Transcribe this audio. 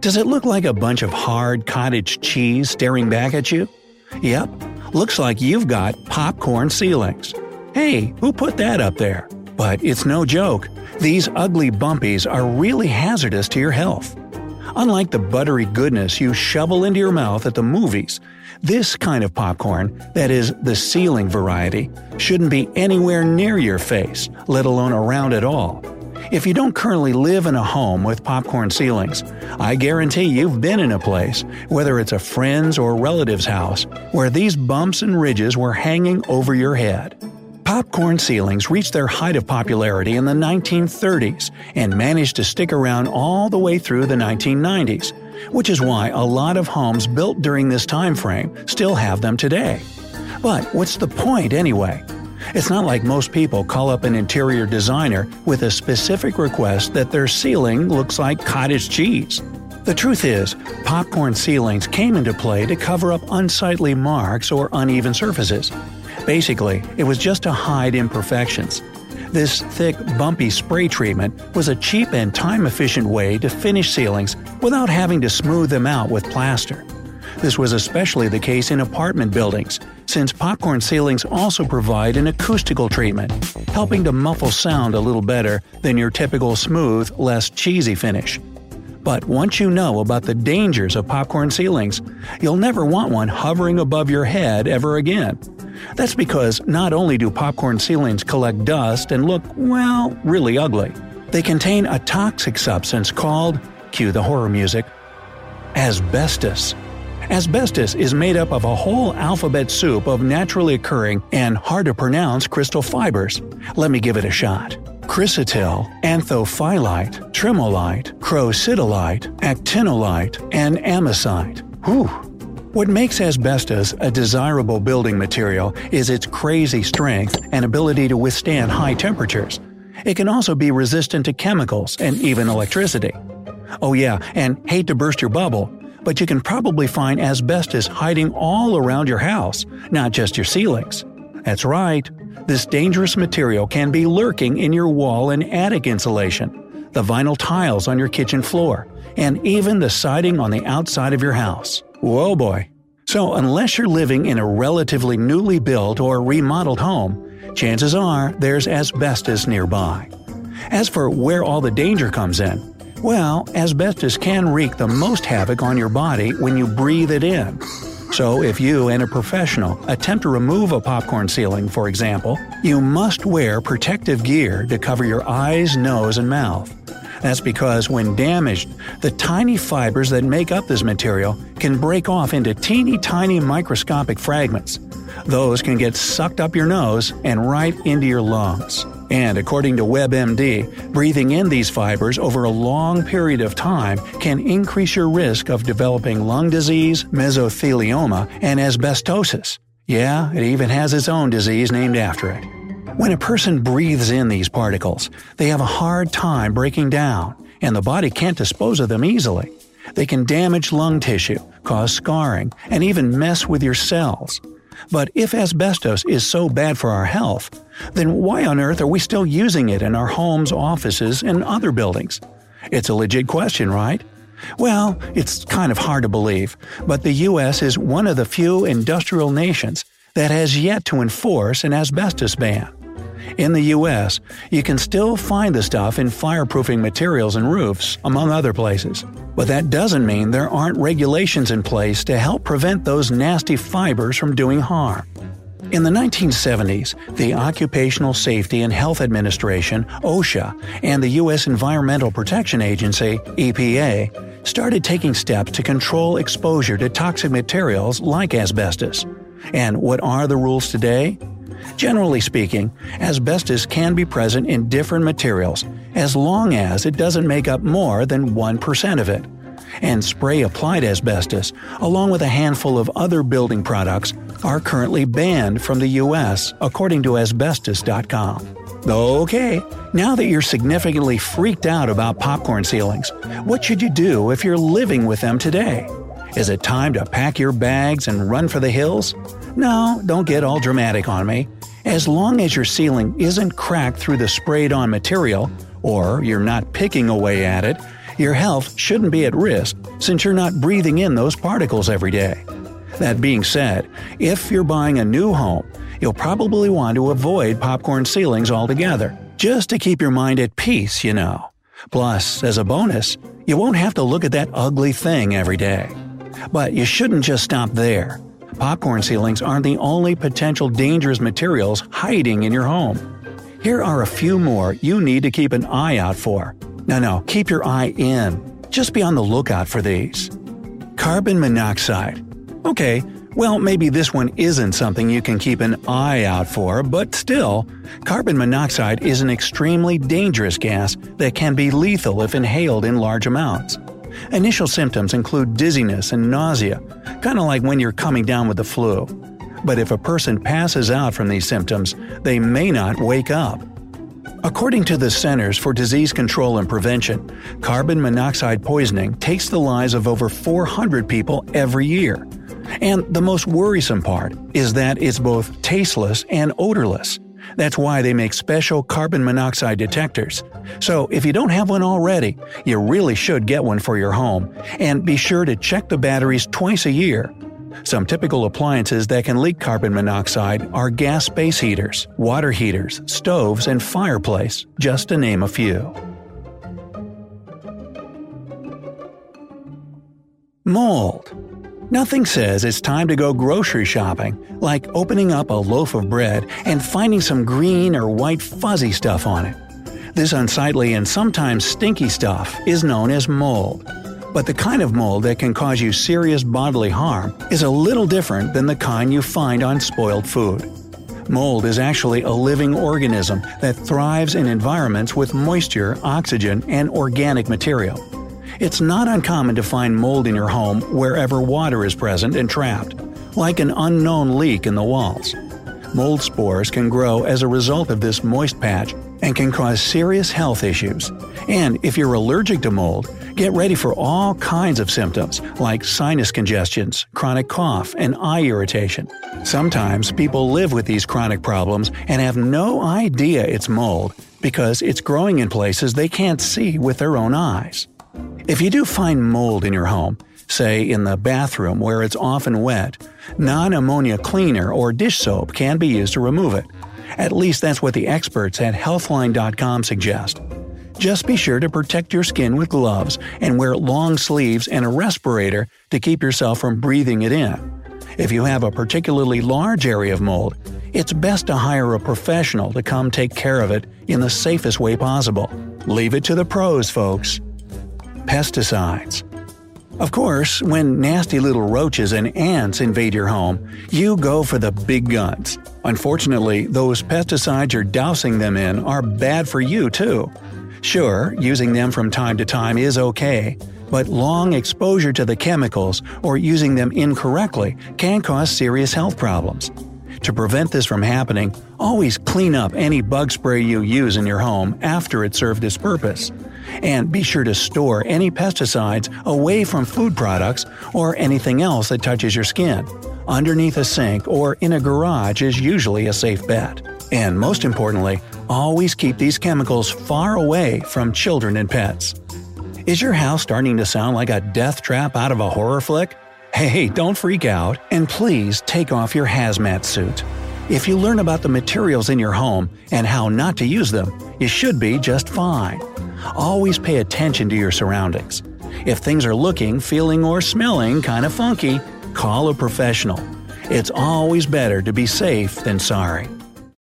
Does it look like a bunch of hard cottage cheese staring back at you? Yep, looks like you've got popcorn ceilings. Hey, who put that up there? But it's no joke. These ugly bumpies are really hazardous to your health. Unlike the buttery goodness you shovel into your mouth at the movies, this kind of popcorn, that is, the ceiling variety, shouldn't be anywhere near your face, let alone around at all. If you don't currently live in a home with popcorn ceilings, I guarantee you've been in a place, whether it's a friend's or relative's house, where these bumps and ridges were hanging over your head. Popcorn ceilings reached their height of popularity in the 1930s and managed to stick around all the way through the 1990s, which is why a lot of homes built during this time frame still have them today. But what's the point anyway? It's not like most people call up an interior designer with a specific request that their ceiling looks like cottage cheese. The truth is, popcorn ceilings came into play to cover up unsightly marks or uneven surfaces. Basically, it was just to hide imperfections. This thick, bumpy spray treatment was a cheap and time efficient way to finish ceilings without having to smooth them out with plaster. This was especially the case in apartment buildings, since popcorn ceilings also provide an acoustical treatment, helping to muffle sound a little better than your typical smooth, less cheesy finish. But once you know about the dangers of popcorn ceilings, you'll never want one hovering above your head ever again. That's because not only do popcorn ceilings collect dust and look, well, really ugly, they contain a toxic substance called, cue the horror music, asbestos. Asbestos is made up of a whole alphabet soup of naturally occurring and hard to pronounce crystal fibers. Let me give it a shot. Chrysotile, anthophyllite, tremolite, crocidolite, actinolite, and amosite. Whew. What makes asbestos a desirable building material is its crazy strength and ability to withstand high temperatures. It can also be resistant to chemicals and even electricity. Oh yeah, and hate to burst your bubble, but you can probably find asbestos hiding all around your house, not just your ceilings. That's right, this dangerous material can be lurking in your wall and attic insulation, the vinyl tiles on your kitchen floor, and even the siding on the outside of your house. Whoa boy. So, unless you're living in a relatively newly built or remodeled home, chances are there's asbestos nearby. As for where all the danger comes in, well, asbestos can wreak the most havoc on your body when you breathe it in. So, if you and a professional attempt to remove a popcorn ceiling, for example, you must wear protective gear to cover your eyes, nose, and mouth. That's because when damaged, the tiny fibers that make up this material can break off into teeny tiny microscopic fragments. Those can get sucked up your nose and right into your lungs. And according to WebMD, breathing in these fibers over a long period of time can increase your risk of developing lung disease, mesothelioma, and asbestosis. Yeah, it even has its own disease named after it. When a person breathes in these particles, they have a hard time breaking down, and the body can't dispose of them easily. They can damage lung tissue, cause scarring, and even mess with your cells. But if asbestos is so bad for our health, then why on earth are we still using it in our homes, offices, and other buildings? It's a legit question, right? Well, it's kind of hard to believe, but the US is one of the few industrial nations that has yet to enforce an asbestos ban. In the US, you can still find the stuff in fireproofing materials and roofs, among other places. But that doesn't mean there aren't regulations in place to help prevent those nasty fibers from doing harm. In the 1970s, the Occupational Safety and Health Administration, OSHA, and the U.S. Environmental Protection Agency, EPA, started taking steps to control exposure to toxic materials like asbestos. And what are the rules today? Generally speaking, asbestos can be present in different materials as long as it doesn't make up more than 1% of it. and spray applied asbestos, along with a handful of other building products, are currently banned from the U.S., according to asbestos.com. Okay, now that you're significantly freaked out about popcorn ceilings, what should you do if you're living with them today? Is it time to pack your bags and run for the hills? No, don't get all dramatic on me. As long as your ceiling isn't cracked through the sprayed on material, or you're not picking away at it, your health shouldn't be at risk since you're not breathing in those particles every day. That being said, if you're buying a new home, you'll probably want to avoid popcorn ceilings altogether, just to keep your mind at peace, you know. Plus, as a bonus, you won't have to look at that ugly thing every day. But you shouldn't just stop there. Popcorn ceilings aren't the only potential dangerous materials hiding in your home. Here are a few more you need to keep an eye out for. No, no, keep your eye in. Just be on the lookout for these. Carbon monoxide. Okay, well, maybe this one isn't something you can keep an eye out for, but still, carbon monoxide is an extremely dangerous gas that can be lethal if inhaled in large amounts. Initial symptoms include dizziness and nausea, kind of like when you're coming down with the flu. But if a person passes out from these symptoms, they may not wake up. According to the Centers for Disease Control and Prevention, carbon monoxide poisoning takes the lives of over 400 people every year. And the most worrisome part is that it's both tasteless and odorless. That's why they make special carbon monoxide detectors. So if you don't have one already, you really should get one for your home, and be sure to check the batteries twice a year. Some typical appliances that can leak carbon monoxide are gas space heaters, water heaters, stoves, and fireplace, just to name a few. Mold. Nothing says it's time to go grocery shopping like opening up a loaf of bread and finding some green or white fuzzy stuff on it. This unsightly and sometimes stinky stuff is known as mold. But the kind of mold that can cause you serious bodily harm is a little different than the kind you find on spoiled food. Mold is actually a living organism that thrives in environments with moisture, oxygen, and organic material. It's not uncommon to find mold in your home wherever water is present and trapped, like an unknown leak in the walls. Mold spores can grow as a result of this moist patch and can cause serious health issues. And if you're allergic to mold, get ready for all kinds of symptoms like sinus congestions, chronic cough, and eye irritation. Sometimes people live with these chronic problems and have no idea it's mold because it's growing in places they can't see with their own eyes. If you do find mold in your home, say in the bathroom where it's often wet, non ammonia cleaner or dish soap can be used to remove it. At least that's what the experts at Healthline.com suggest. Just be sure to protect your skin with gloves and wear long sleeves and a respirator to keep yourself from breathing it in. If you have a particularly large area of mold, it's best to hire a professional to come take care of it in the safest way possible. Leave it to the pros, folks pesticides. Of course, when nasty little roaches and ants invade your home, you go for the big guns. Unfortunately, those pesticides you're dousing them in are bad for you too. Sure, using them from time to time is okay, but long exposure to the chemicals or using them incorrectly can cause serious health problems. To prevent this from happening, always clean up any bug spray you use in your home after it served its purpose. And be sure to store any pesticides away from food products or anything else that touches your skin. Underneath a sink or in a garage is usually a safe bet. And most importantly, always keep these chemicals far away from children and pets. Is your house starting to sound like a death trap out of a horror flick? Hey, don't freak out, and please take off your hazmat suit. If you learn about the materials in your home and how not to use them, you should be just fine. Always pay attention to your surroundings. If things are looking, feeling, or smelling kind of funky, call a professional. It's always better to be safe than sorry.